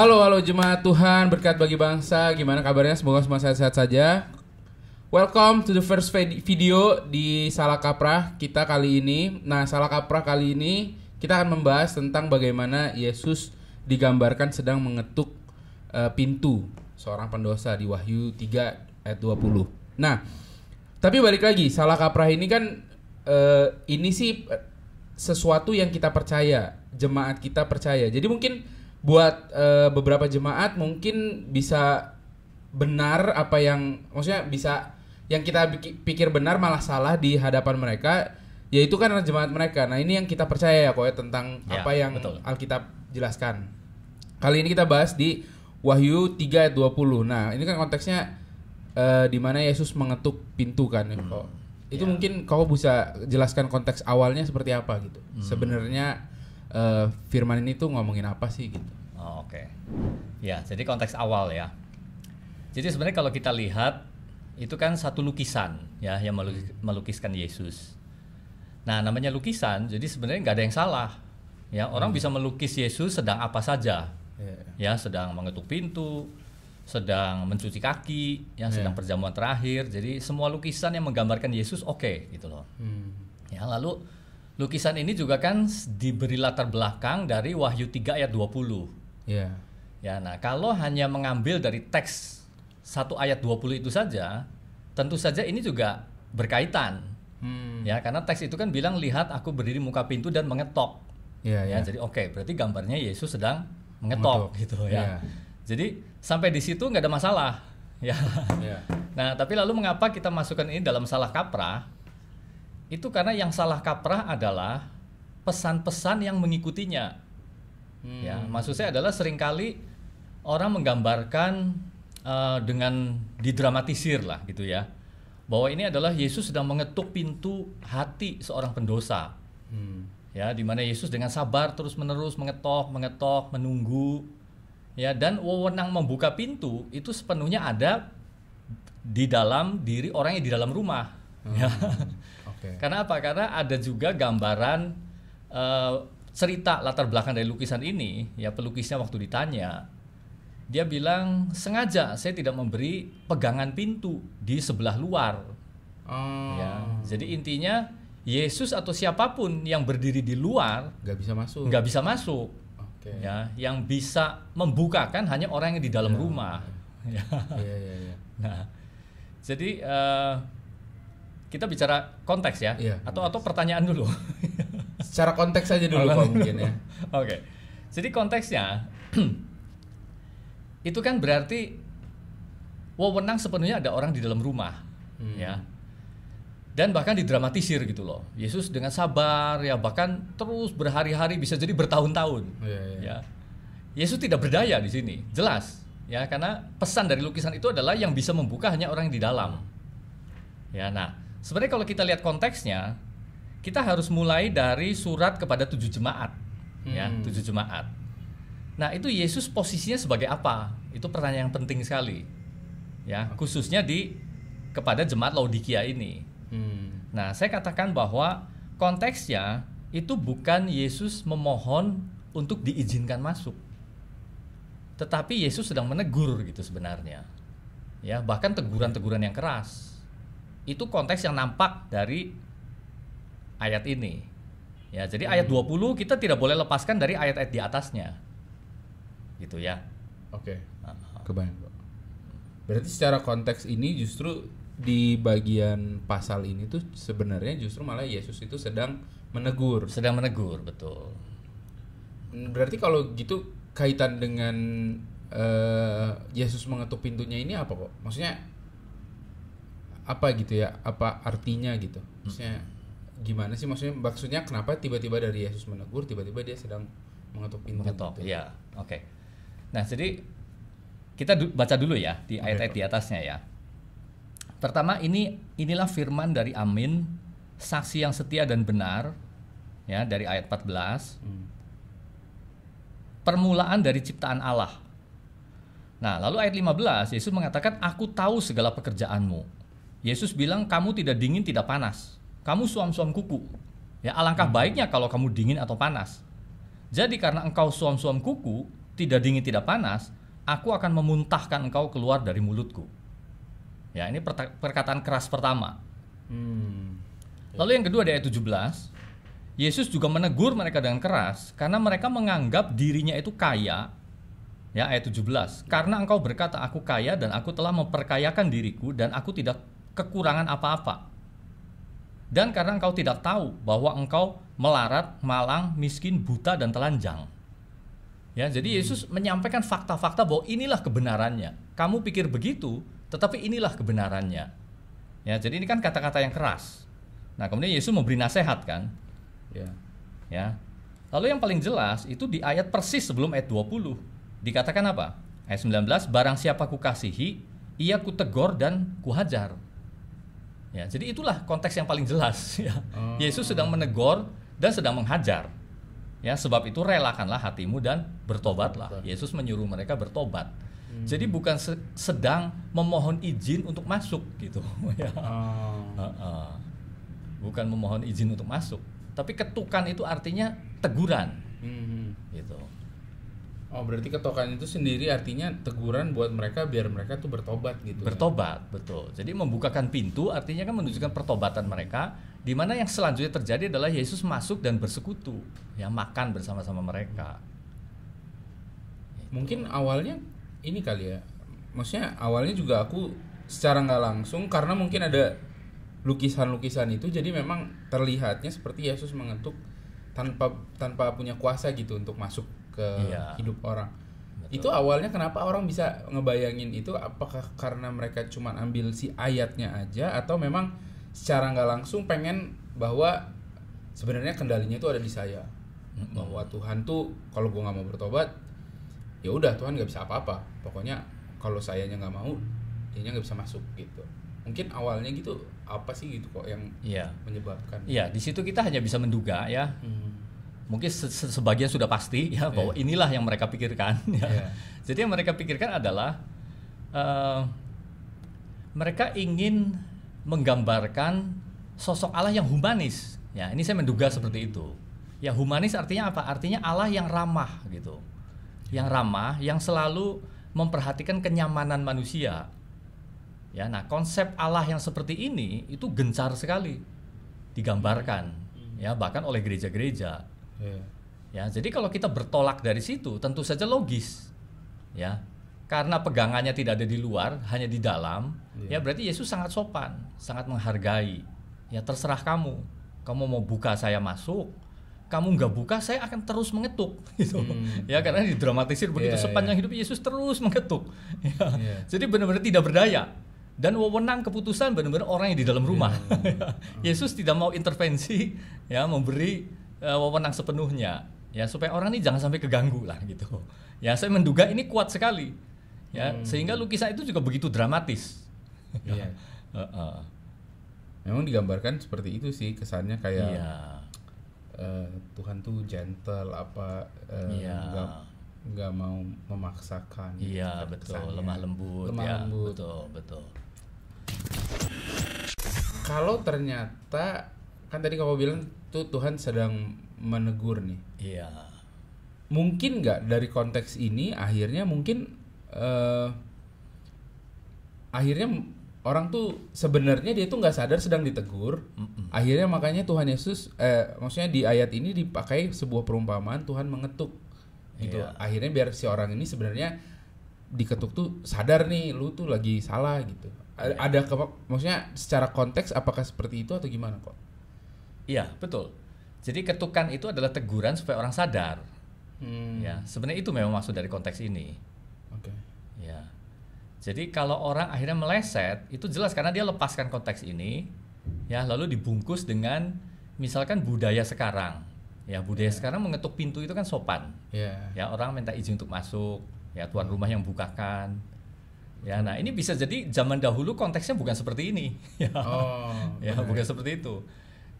Halo, halo jemaat Tuhan, berkat bagi bangsa. Gimana kabarnya? Semoga semua sehat-sehat saja. Welcome to the first vid- video di Salah Kaprah kita kali ini. Nah, Salah Kaprah kali ini kita akan membahas tentang bagaimana Yesus digambarkan sedang mengetuk eh, pintu seorang pendosa di Wahyu 3 ayat 20. Nah, tapi balik lagi, Salah Kaprah ini kan eh, ini sih eh, sesuatu yang kita percaya, jemaat kita percaya. Jadi mungkin buat eh, beberapa jemaat mungkin bisa benar apa yang maksudnya bisa yang kita pikir benar malah salah di hadapan mereka yaitu kan jemaat mereka. Nah, ini yang kita percaya ya kok ya tentang Ya, apa yang betul. Alkitab jelaskan. Kali ini kita bahas di Wahyu 3 ayat 20. Nah, ini kan konteksnya eh, di mana Yesus mengetuk pintu kan ya, kok. Itu Ya. mungkin kau bisa jelaskan konteks awalnya seperti apa gitu. Hmm. Sebenarnya eh, firman ini tuh ngomongin apa sih gitu. Oh, Oke. Ya, jadi konteks awal ya. Jadi sebenarnya kalau kita lihat itu kan satu lukisan ya yang melukis- melukiskan Yesus. Nah, namanya lukisan, jadi sebenarnya nggak ada yang salah. Ya, orang bisa melukis Yesus sedang apa saja. Ya, sedang mengetuk pintu, sedang mencuci kaki, yang sedang Iya. perjamuan terakhir. Jadi semua lukisan yang menggambarkan Yesus oke gitu loh. Hmm. Ya, lalu lukisan ini juga kan diberi latar belakang dari Wahyu 3 ayat 20. Ya. Ya, nah kalau hanya mengambil dari teks satu ayat 20 itu saja, tentu saja ini juga berkaitan. Hmm. Ya, karena teks itu kan bilang lihat aku berdiri muka pintu dan mengetok. Ya, Ya, ya. jadi oke, berarti gambarnya Yesus sedang mengetok, Mengetok, gitu ya. ya. Jadi sampai di situ nggak ada masalah. Ya. Ya. Nah, tapi lalu mengapa kita masukkan ini dalam salah kaprah? Itu karena yang salah kaprah adalah pesan-pesan yang mengikutinya. Hmm. Ya, maksud saya adalah sering kali orang menggambarkan eh, dengan didramatisir lah gitu ya. Bahwa ini adalah Yesus sedang mengetuk pintu hati seorang pendosa. Hmm. Ya, di mana Yesus dengan sabar terus-menerus mengetok, mengetok, menunggu. Ya, dan wewenang membuka pintu itu sepenuhnya ada di dalam diri orang yang di dalam rumah. Ya. Karena apa? Karena ada juga gambaran eh, cerita latar belakang dari lukisan ini. Ya pelukisnya waktu ditanya, dia bilang sengaja saya tidak memberi pegangan pintu di sebelah luar. Oh. Ya, jadi intinya Yesus atau siapa pun yang berdiri di luar nggak bisa masuk. nggak bisa masuk. Oke. Ya, yang bisa membukakan hanya orang yang di dalam rumah. Ya. Iya, iya, iya. Nah, jadi eh, kita bicara konteks ya, Iya, atau atau pertanyaan dulu. Secara konteks aja dulu kok mungkin ya. Oke, jadi konteksnya itu kan berarti wewenang sepenuhnya ada orang di dalam rumah, Hmm. ya. Dan bahkan didramatisir gitu loh. Yesus dengan sabar ya bahkan terus berhari-hari bisa jadi bertahun-tahun. Iya, iya. Ya. Yesus tidak berdaya di sini, jelas. Ya, karena pesan dari lukisan itu adalah yang bisa membuka hanya orang yang di dalam. Ya, nah, sebenarnya kalau kita lihat konteksnya, kita harus mulai dari surat kepada tujuh jemaat. Ya, Hmm. tujuh jemaat. Nah, itu Yesus posisinya sebagai apa? Itu pertanyaan yang penting sekali. Ya, khususnya di kepada jemaat Laodikia ini. Hmm. Nah, saya katakan bahwa konteksnya itu bukan Yesus memohon untuk diizinkan masuk. Tetapi Yesus sedang menegur gitu sebenarnya. Ya, bahkan teguran-teguran yang keras. Itu konteks yang nampak dari ayat ini. Ya, jadi ayat 20 kita tidak boleh lepaskan dari ayat-ayat di atasnya. Gitu ya. Oke. Kebayang kok. Berarti secara konteks ini justru di bagian pasal ini tuh sebenarnya justru malah Yesus itu sedang menegur. sedang menegur, betul. Berarti kalau gitu kaitan dengan eh, Yesus mengetuk pintunya ini apa kok? Maksudnya apa gitu ya? Apa artinya gitu? Maksudnya gimana sih maksudnya maksudnya kenapa tiba-tiba dari Yesus menegur tiba-tiba dia sedang mengetuk pintu mengetok gitu? ya oke nah jadi kita du- baca dulu ya di ayat-ayat di atasnya ya pertama ini inilah firman dari Amin saksi yang setia dan benar ya dari ayat 14 Hmm. permulaan dari ciptaan Allah nah lalu ayat 15 Yesus mengatakan aku tahu segala pekerjaanmu Yesus bilang kamu tidak dingin tidak panas kamu suam-suam kuku ya alangkah baiknya kalau kamu dingin atau panas jadi karena engkau suam-suam kuku tidak dingin tidak panas, aku akan memuntahkan engkau keluar dari mulutku. Ya, ini perkataan keras pertama. Hmm. Lalu yang kedua di ayat 17, Yesus juga menegur mereka dengan keras karena mereka menganggap dirinya itu kaya. Ya, ayat 17. Karena engkau berkata aku kaya dan aku telah memperkayakan diriku dan aku tidak kekurangan apa-apa. Dan karena engkau tidak tahu bahwa engkau melarat, malang, miskin, buta dan telanjang. Ya, jadi Yesus menyampaikan fakta-fakta bahwa inilah kebenarannya. Kamu pikir begitu, tetapi inilah kebenarannya. Ya, jadi ini kan kata-kata yang keras. Nah, kemudian Yesus memberi nasihat kan, Ya. ya. Lalu yang paling jelas itu di ayat persis sebelum ayat 20. Dikatakan apa? Ayat 19, barang siapa kukasihi, ia kutegor dan kuhajar. Ya, jadi itulah konteks yang paling jelas ya. Oh. Yesus sedang menegur dan sedang menghajar. Ya, sebab itu relakanlah hatimu dan bertobatlah. Yesus menyuruh mereka bertobat. Jadi bukan se- sedang memohon izin untuk masuk gitu ya. Heeh. Bukan memohon izin untuk masuk, tapi ketukan itu artinya teguran Hmm. gitu. Oh berarti ketokan itu sendiri artinya teguran buat mereka biar mereka tuh bertobat gitu. ya? Bertobat, betul. Jadi membukakan pintu artinya kan menunjukkan pertobatan mereka di mana yang selanjutnya terjadi adalah Yesus masuk dan bersekutu, ya makan bersama-sama mereka. Mungkin awalnya ini kali ya. Maksudnya awalnya juga aku secara nggak langsung karena mungkin ada lukisan-lukisan itu jadi memang terlihatnya seperti Yesus mengetuk tanpa tanpa punya kuasa gitu untuk masuk ke Iya. hidup orang. Betul. Itu awalnya kenapa orang bisa ngebayangin itu apakah karena mereka cuma ambil si ayatnya aja atau memang secara nggak langsung pengen bahwa sebenarnya kendalinya itu ada di saya. Bahwa Tuhan tuh kalau gua nggak mau bertobat ya udah Tuhan nggak bisa apa-apa. Pokoknya kalau sayanya nggak mau, dia nggak bisa masuk gitu. Mungkin awalnya gitu apa sih gitu kok yang Iya. menyebabkan? Iya, di situ kita hanya bisa menduga ya. Hmm. Mungkin se- se- sebagian sudah pasti ya bahwa inilah yang mereka pikirkan. Ya. Iya. Jadi yang mereka pikirkan adalah eh, mereka ingin menggambarkan sosok Allah yang humanis. Ya, ini saya menduga seperti itu. Ya, humanis artinya apa? Artinya Allah yang ramah gitu. Yang ramah, yang selalu memperhatikan kenyamanan manusia. Ya, nah konsep Allah yang seperti ini itu gencar sekali digambarkan, ya bahkan oleh gereja-gereja. Iya. Ya, jadi kalau kita bertolak dari situ, tentu saja logis, ya, karena pegangannya tidak ada di luar, hanya di dalam, Iya. ya berarti Yesus sangat sopan, sangat menghargai. Ya terserah kamu, kamu mau buka saya masuk, kamu nggak buka saya akan terus mengetuk, gitu. Hmm. Ya karena didramatisir begitu Iya, sepanjang hidup Yesus terus mengetuk. Ya. Iya. Jadi benar-benar tidak berdaya dan wewenang keputusan benar-benar orang yang di dalam rumah. Yesus tidak mau intervensi, ya memberi eh, wewenang sepenuhnya, ya supaya orang ini jangan sampai keganggu lah gitu. Ya saya menduga ini kuat sekali, ya Hmm. sehingga lukisan itu juga begitu dramatis. Iya. Heeh. Memang digambarkan seperti itu sih kesannya kayak Iya. eh, Tuhan tuh gentle apa eh, Iya. nggak nggak mau memaksakan. gitu Iya kan betul, kesannya. lemah lembut Lemah ya, lembut. betul betul. Kalau ternyata kan tadi kamu bilang tuh Tuhan sedang menegur nih. Iya. Mungkin nggak dari konteks ini akhirnya mungkin eh, akhirnya orang tuh sebenarnya dia tuh nggak sadar sedang ditegur. Mm-mm. Akhirnya makanya Tuhan Yesus eh maksudnya di ayat ini dipakai sebuah perumpamaan Tuhan mengetuk gitu. Iya. Akhirnya biar si orang ini sebenarnya diketuk tuh sadar nih lu tuh lagi salah gitu. Iya. Ada ke- maksudnya secara konteks apakah seperti itu atau gimana kok? Iya betul. Jadi ketukan itu adalah teguran supaya orang sadar. Hmm, Ya sebenarnya itu memang maksud dari konteks ini. Oke. Ya. Jadi kalau orang akhirnya meleset, itu jelas karena dia lepaskan konteks ini, ya lalu dibungkus dengan misalkan budaya sekarang. Ya budaya sekarang mengetuk pintu itu kan sopan. Ya. Ya orang minta izin untuk masuk, ya tuan rumah yang bukakan. Ya, nah ini bisa jadi zaman dahulu konteksnya bukan seperti ini. Ya, Oh. ya benar. bukan seperti itu.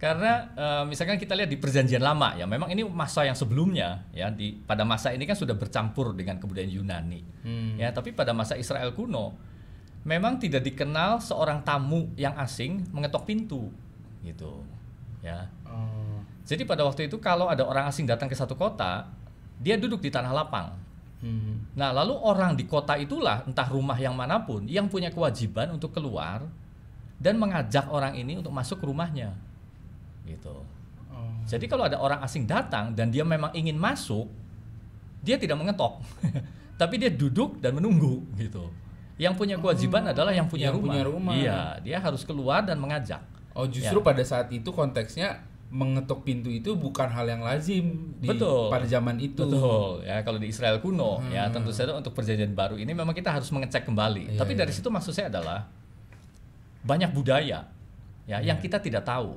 Karena eh, misalkan kita lihat di perjanjian lama ya, memang ini masa yang sebelumnya ya di pada masa ini kan sudah bercampur dengan kebudayaan Yunani. Hmm. Ya, tapi pada masa Israel kuno memang tidak dikenal seorang tamu yang asing mengetok pintu gitu. Ya. Oh. Jadi pada waktu itu kalau ada orang asing datang ke satu kota, dia duduk di tanah lapang. Hmm. Nah, lalu orang di kota itulah, entah rumah yang mana pun, yang punya kewajiban untuk keluar dan mengajak orang ini untuk masuk ke rumahnya. Gitu. Oh. Jadi kalau ada orang asing datang dan dia memang ingin masuk, dia tidak mengetok. Tapi dia duduk dan menunggu gitu. Yang punya kewajiban adalah yang punya yang rumah. punya rumah. Iya, dia harus keluar dan mengajak. Oh justru Ya. pada saat itu konteksnya mengetuk pintu itu bukan hal yang lazim di Betul. pada zaman itu. Betul ya kalau di Israel kuno ya Hmm. tentu saja untuk perjanjian baru ini memang kita harus mengecek kembali. Iya, Tapi iya. dari situ maksud saya adalah banyak budaya ya yang Iya. kita tidak tahu.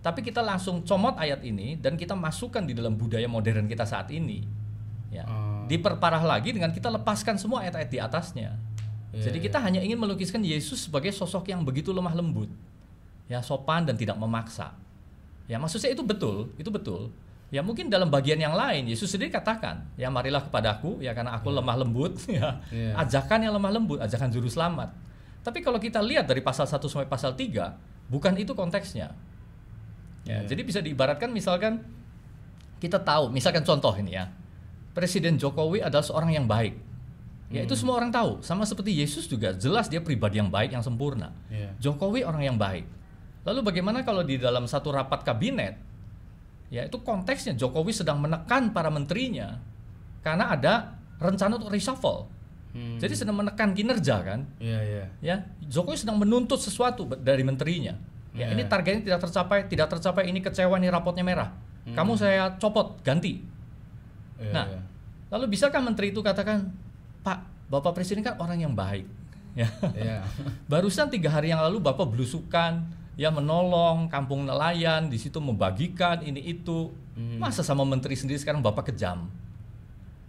Tapi kita langsung comot ayat ini dan kita masukkan di dalam budaya modern kita saat ini. Ya. Oh. Diperparah lagi dengan kita lepaskan semua ayat-ayat di atasnya. Iya, Jadi iya. kita hanya ingin melukiskan Yesus sebagai sosok yang begitu lemah lembut. Ya, sopan dan tidak memaksa. Ya, maksud saya itu betul, itu betul. Ya mungkin dalam bagian yang lain Yesus sendiri katakan, ya marilah kepadaku ya karena aku lemah lembut ya. Iya. Ajakan yang lemah lembut, ajakan juru selamat. Tapi kalau kita lihat dari pasal 1 sampai pasal 3, bukan itu konteksnya. Ya, Iya. jadi bisa diibaratkan misalkan kita tahu, misalkan contoh ini ya. Presiden Jokowi adalah seorang yang baik. Ya itu semua orang tahu. Sama seperti Yesus juga jelas dia pribadi yang baik yang sempurna. Iya. Jokowi orang yang baik. Lalu bagaimana kalau di dalam satu rapat kabinet, ya itu konteksnya Jokowi sedang menekan para menterinya karena ada rencana untuk reshuffle. Hmm. Jadi sedang menekan kinerja kan, Iya iya. ya Jokowi sedang menuntut sesuatu dari menterinya. Ya Ya. ini targetnya tidak tercapai, tidak tercapai ini kecewa ini rapotnya merah. Kamu saya copot, ganti. Iya, Nah, iya. lalu bisakah menteri itu katakan, Pak, Bapak Presiden kan orang yang baik. Ya. Iya. Barusan tiga hari yang lalu Bapak belusukan, ya menolong kampung nelayan, di situ membagikan ini itu. Hmm. Masa sama menteri sendiri sekarang Bapak kejam?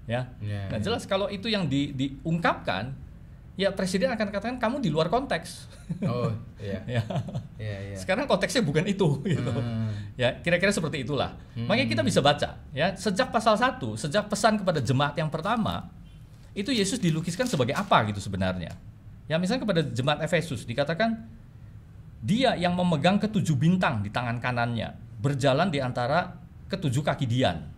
Ya. Iya, Nah iya. jelas kalau itu yang di- diungkapkan, ya Presiden akan katakan kamu di luar konteks. Oh iya. ya. Iya iya. Sekarang konteksnya bukan itu. Gitu. Hmm. Ya, kira-kira seperti itulah. Hmm. Makanya kita bisa baca ya, sejak pasal 1, sejak pesan kepada jemaat yang pertama, itu Yesus dilukiskan sebagai apa gitu sebenarnya. Ya, misalnya kepada jemaat Efesus dikatakan dia yang memegang ketujuh bintang di tangan kanannya, berjalan di antara ketujuh kaki Dian.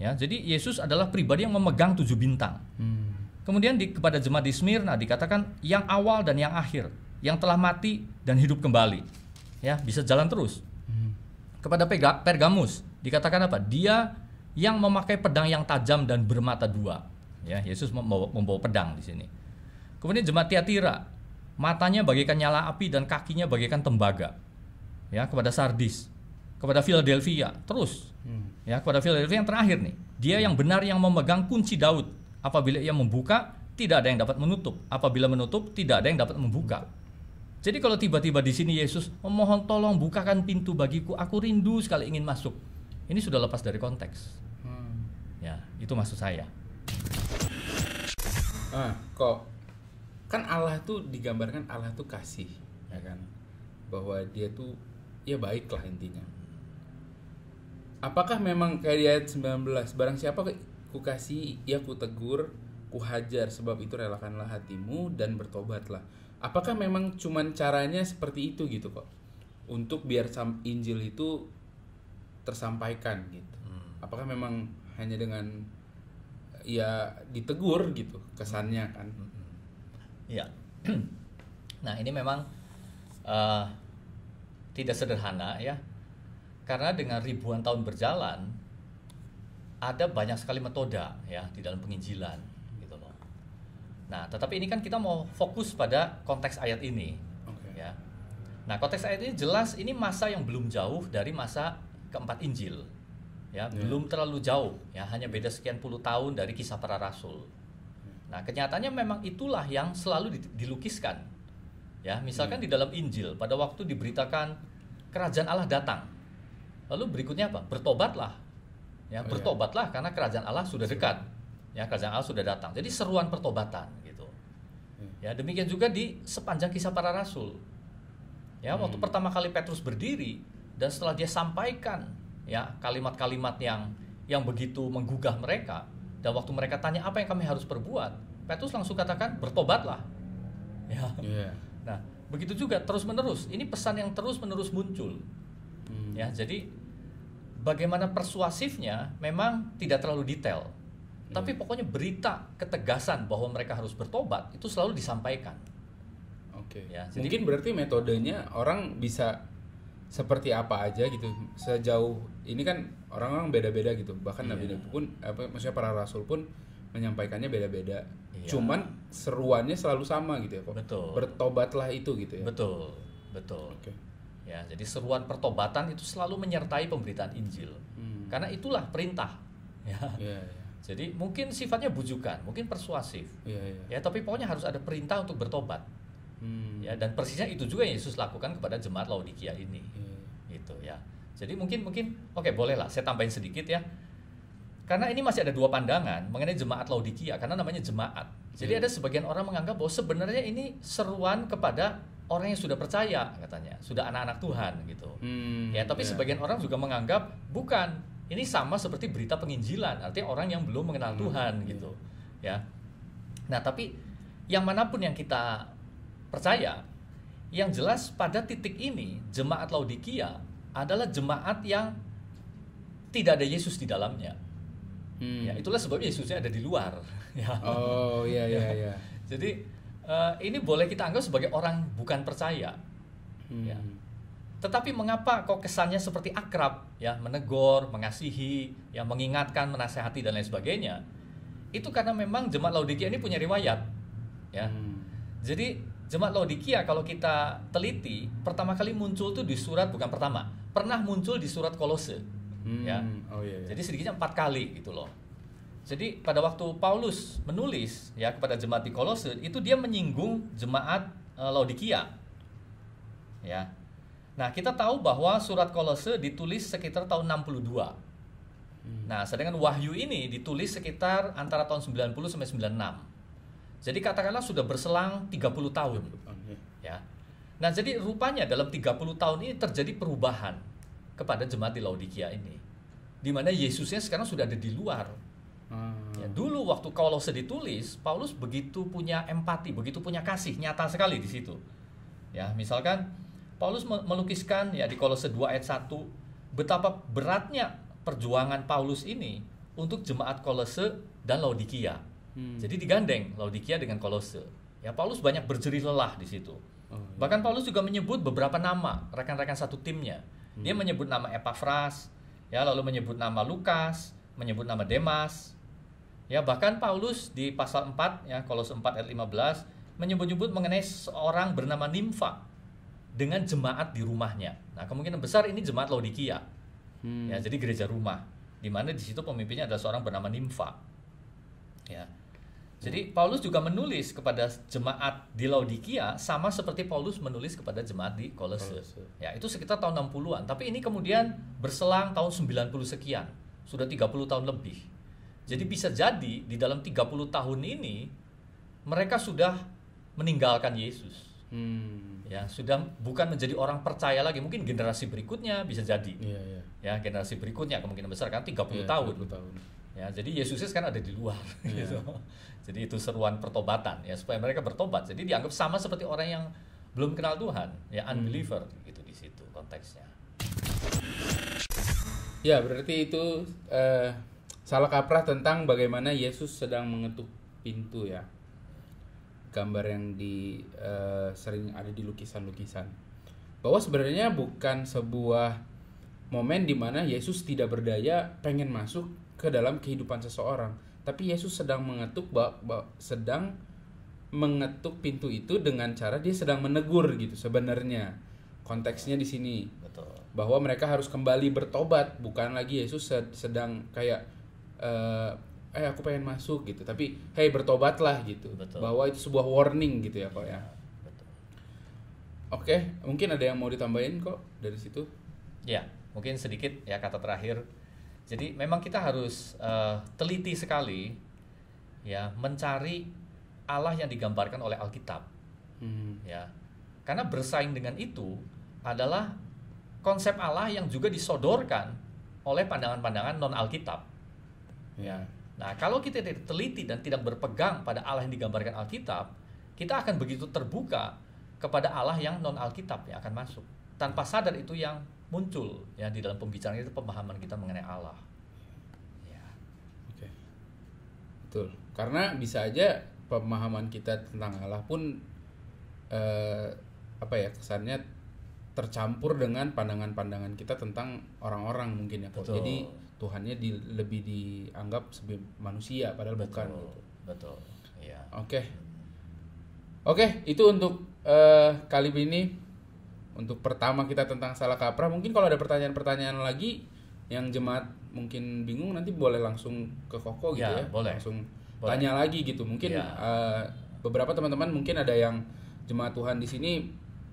Ya, jadi Yesus adalah pribadi yang memegang tujuh bintang. Hmm. Kemudian di, kepada jemaat di Smyrna dikatakan yang awal dan yang akhir, yang telah mati dan hidup kembali. Ya, bisa jalan terus. Hmm. Kepada Pega- Pergamus dikatakan apa? Dia yang memakai pedang yang tajam dan bermata dua. Ya, Yesus membawa, membawa pedang di sini. Kemudian jemaat Tiatira, matanya bagaikan nyala api dan kakinya bagaikan tembaga. Ya, kepada Sardis, kepada Philadelphia, terus Hmm. ya kepada Philadelphia yang terakhir nih dia yang benar yang memegang kunci Daud apabila ia membuka tidak ada yang dapat menutup apabila menutup tidak ada yang dapat membuka jadi kalau tiba-tiba di sini Yesus memohon tolong bukakan pintu bagiku aku rindu sekali ingin masuk ini sudah lepas dari konteks Hmm. ya itu maksud saya Ah, kok kan Allah tuh digambarkan Allah tuh kasih, ya kan? Bahwa dia tuh ya baik lah intinya. Apakah memang kayak di ayat 19 barang siapa ku kasih ia ku tegur ku hajar sebab itu relakanlah hatimu dan bertobatlah. Apakah memang cuman caranya seperti itu gitu kok? Untuk biar Injil itu tersampaikan gitu. Apakah memang hanya dengan ya ditegur gitu kesannya kan? Iya. nah ini memang eh, tidak sederhana ya, karena dengan ribuan tahun berjalan ada banyak sekali metode ya di dalam penginjilan gitu loh. Nah tetapi ini kan kita mau fokus pada konteks ayat ini Oke. ya. Nah konteks ayat ini jelas ini masa yang belum jauh dari masa keempat Injil ya Ya. belum terlalu jauh ya hanya beda sekian puluh tahun dari kisah para rasul. Nah, kenyataannya memang itulah yang selalu di- dilukiskan. Ya, misalkan di dalam Injil pada waktu diberitakan kerajaan Allah datang. Lalu berikutnya apa? Bertobatlah. Oh, Ya, iya. bertobatlah karena kerajaan Allah sudah dekat. Ya, kerajaan Allah sudah datang. Jadi seruan pertobatan gitu. Ya, demikian juga di sepanjang kisah para rasul. Ya, waktu Hmm. pertama kali Petrus berdiri dan setelah dia sampaikan ya kalimat-kalimat yang yang begitu menggugah mereka dan waktu mereka tanya apa yang kami harus perbuat, Petrus langsung katakan bertobatlah. Ya. Iya. Nah, begitu juga terus-menerus. Ini pesan yang terus-menerus muncul. Hmm. Ya, jadi bagaimana persuasifnya memang tidak terlalu detail. Tapi pokoknya berita ketegasan bahwa mereka harus bertobat itu selalu disampaikan. Oke. Ya, jadi- Mungkin berarti metodenya orang bisa seperti apa aja gitu. Sejauh ini kan orang-orang beda-beda gitu. Bahkan Iya. nabi-nabi pun apa maksudnya para rasul pun menyampaikannya beda-beda. Iya. Cuman seruannya selalu sama gitu ya kok. Betul. Bertobatlah itu gitu ya. Betul, betul. Oke. Ya, jadi seruan pertobatan itu selalu menyertai pemberitaan Injil. Hmm. Karena itulah perintah. Ya. Iya, iya. Jadi mungkin sifatnya bujukan, mungkin persuasif. Iya, iya. Ya, tapi pokoknya harus ada perintah untuk bertobat. Hmm. Ya, dan persisnya itu juga yang Yesus lakukan kepada jemaat Laodikia ini. Iya. Gitu ya. Jadi mungkin mungkin oke boleh lah saya tambahin sedikit ya. Karena ini masih ada dua pandangan mengenai jemaat Laodikia karena namanya jemaat. Jadi Hmm. ada sebagian orang menganggap bahwa sebenarnya ini seruan kepada orang yang sudah percaya katanya, sudah anak-anak Tuhan gitu. Hmm, Ya, tapi iya. sebagian orang juga menganggap bukan. Ini sama seperti berita penginjilan, artinya orang yang belum mengenal Hmm, Tuhan iya. gitu. Ya. Nah, tapi yang mana pun yang kita percaya, yang jelas pada titik ini jemaat Laodikia adalah jemaat yang tidak ada Yesus di dalamnya. Hmm. Ya, itulah sebabnya Yesusnya ada di luar. Ya. Oh, iya iya iya. Jadi eh, ini boleh kita anggap sebagai orang bukan percaya. Hmm. Ya. Tetapi mengapa kok kesannya seperti akrab, ya, menegur, mengasihi, ya, mengingatkan, menasehati dan lain sebagainya? Itu karena memang jemaat Laodikia ini punya riwayat, ya. Hmm. Jadi jemaat Laodikia kalau kita teliti, pertama kali muncul tuh di surat bukan pertama, pernah muncul di surat Kolose, Hmm. ya. Oh iya. iya. Jadi sedikitnya empat kali gitu loh. Jadi pada waktu Paulus menulis ya kepada jemaat di Kolose itu dia menyinggung jemaat eh, Laodikia. Ya. Nah, kita tahu bahwa surat Kolose ditulis sekitar tahun 62. Hmm. Nah, sedangkan Wahyu ini ditulis sekitar antara tahun 90 sampai 96. Jadi katakanlah sudah berselang 30 tahun. Ya. Nah, jadi rupanya dalam 30 tahun ini terjadi perubahan kepada jemaat di Laodikia ini. Di mana Yesusnya sekarang sudah ada di luar. Ah. Ya, dulu waktu Kolose ditulis, Paulus begitu punya empati, begitu punya kasih, nyata sekali di situ. Ya, misalkan Paulus me- melukiskan ya di Kolose 2 ayat 1 betapa beratnya perjuangan Paulus ini untuk jemaat Kolose dan Laodikia. Hmm. Jadi digandeng Laodikia dengan Kolose. Ya, Paulus banyak berjerih lelah di situ. Oh, iya. Bahkan Paulus juga menyebut beberapa nama rekan-rekan satu timnya. Dia menyebut nama Epafras, ya lalu menyebut nama Lukas, menyebut nama Demas. Ya bahkan Paulus di pasal 4 ya Kolose 4 ayat 15 menyebut-nyebut mengenai seorang bernama Nimfa dengan jemaat di rumahnya. Nah, kemungkinan besar ini jemaat Laodikia. Hmm. Ya, jadi gereja rumah di mana di situ pemimpinnya adalah seorang bernama Nimfa. Ya. Jadi Paulus juga menulis kepada jemaat di Laodikia sama seperti Paulus menulis kepada jemaat di Kolose. Kolose. Ya, itu sekitar tahun 60-an. Tapi ini kemudian berselang tahun 90 sekian. Sudah 30 tahun lebih. Jadi bisa jadi di dalam 30 tahun ini mereka sudah meninggalkan Yesus. Hmm. Ya, sudah bukan menjadi orang percaya lagi. Mungkin generasi berikutnya bisa jadi. Iya iya. Ya, generasi berikutnya kemungkinan besar kan 30 Iya, tahun. 20 tahun. Ya, jadi Yesusnya sekarang ada di luar Iya. gitu. Jadi itu seruan pertobatan ya supaya mereka bertobat. Jadi dianggap sama seperti orang yang belum kenal Tuhan, ya Hmm. unbeliever gitu di situ konteksnya. Ya, berarti itu eh, salah kaprah tentang bagaimana Yesus sedang mengetuk pintu ya. Gambar yang di eh, sering ada di lukisan-lukisan. Bahwa sebenarnya bukan sebuah momen di mana Yesus tidak berdaya pengen masuk ke dalam kehidupan seseorang, tapi Yesus sedang mengetuk sedang mengetuk pintu itu dengan cara dia sedang menegur gitu sebenarnya. Konteksnya di sini Betul. bahwa mereka harus kembali bertobat bukan lagi Yesus sed- sedang kayak eh eh aku pengen masuk gitu tapi hey bertobatlah gitu Betul. bahwa itu sebuah warning gitu ya kok ya Betul. oke mungkin ada yang mau ditambahin kok dari situ Ya, mungkin sedikit ya kata terakhir. Jadi memang kita harus eh, teliti sekali ya mencari Allah yang digambarkan oleh Alkitab. hmm. ya karena bersaing dengan itu adalah konsep Allah yang juga disodorkan oleh pandangan-pandangan non Alkitab ya. Nah kalau kita tidak teliti dan tidak berpegang pada Allah yang digambarkan Alkitab kita akan begitu terbuka kepada Allah yang non Alkitab yang akan masuk. Tanpa sadar itu yang muncul ya di dalam pembicaraan itu pemahaman kita mengenai Allah. Ya. Oke. Betul. Karena bisa aja pemahaman kita tentang Allah pun eh, apa ya kesannya tercampur dengan pandangan-pandangan kita tentang orang-orang mungkin ya. Kok. Betul. Jadi Tuhannya di, lebih dianggap sebagai manusia padahal bukan betul gitu. betul ya Oke. Oke, itu untuk eh, kali ini untuk pertama kita tentang salah kaprah. Mungkin kalau ada pertanyaan-pertanyaan lagi yang jemaat mungkin bingung nanti boleh langsung ke Koko gitu Ya, ya. boleh. Langsung Boleh. tanya lagi gitu. Mungkin Ya. eh, beberapa teman-teman mungkin ada yang jemaat Tuhan di sini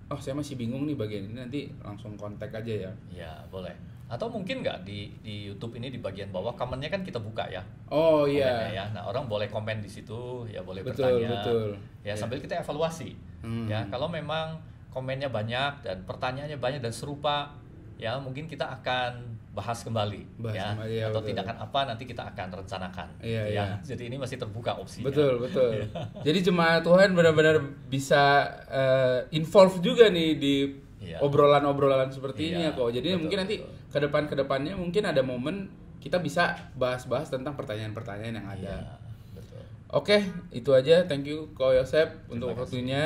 oh saya masih bingung nih bagian ini nanti langsung kontak aja ya. ya boleh atau mungkin nggak di di YouTube ini di bagian bawah komennya kan kita buka ya Oh iya. ya nah orang boleh komen di situ ya boleh Betul, bertanya betul. ya sambil kita evaluasi Hmm. ya kalau memang komennya banyak dan pertanyaannya banyak dan serupa ya mungkin kita akan bahas kembali Bahas ya kembali, ya, atau betul. tindakan apa nanti kita akan rencanakan Iya, ya iya. jadi ini masih terbuka opsinya Betul, betul. Iya. Jadi jemaat Tuhan benar-benar bisa eh, involve juga nih di Iya. obrolan-obrolan seperti ini ya Iya, kok. Jadi betul, mungkin nanti ke depan ke depannya mungkin ada momen kita bisa bahas-bahas tentang pertanyaan-pertanyaan yang ada. Iya, betul Oke, itu aja. Thank you Ko Yosep untuk kasih. waktunya.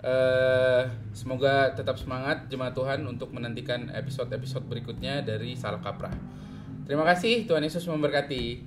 Eh, semoga tetap semangat jemaat Tuhan untuk menantikan episode-episode berikutnya dari Salah Kaprah. Terima kasih, Tuhan Yesus memberkati.